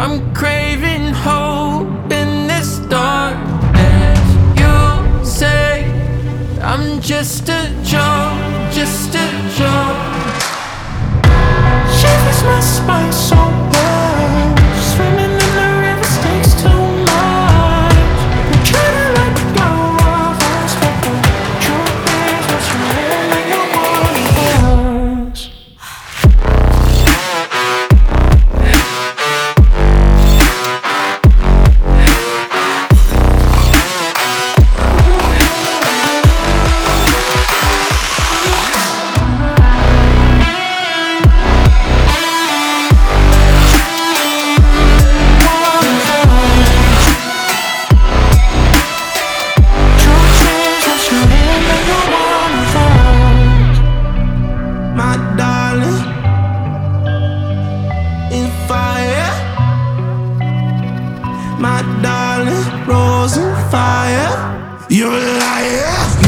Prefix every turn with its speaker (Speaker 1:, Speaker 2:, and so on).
Speaker 1: I'm craving hope in this darkness. You say I'm just a joke, just a joke.
Speaker 2: Darling, fire. You're a liar.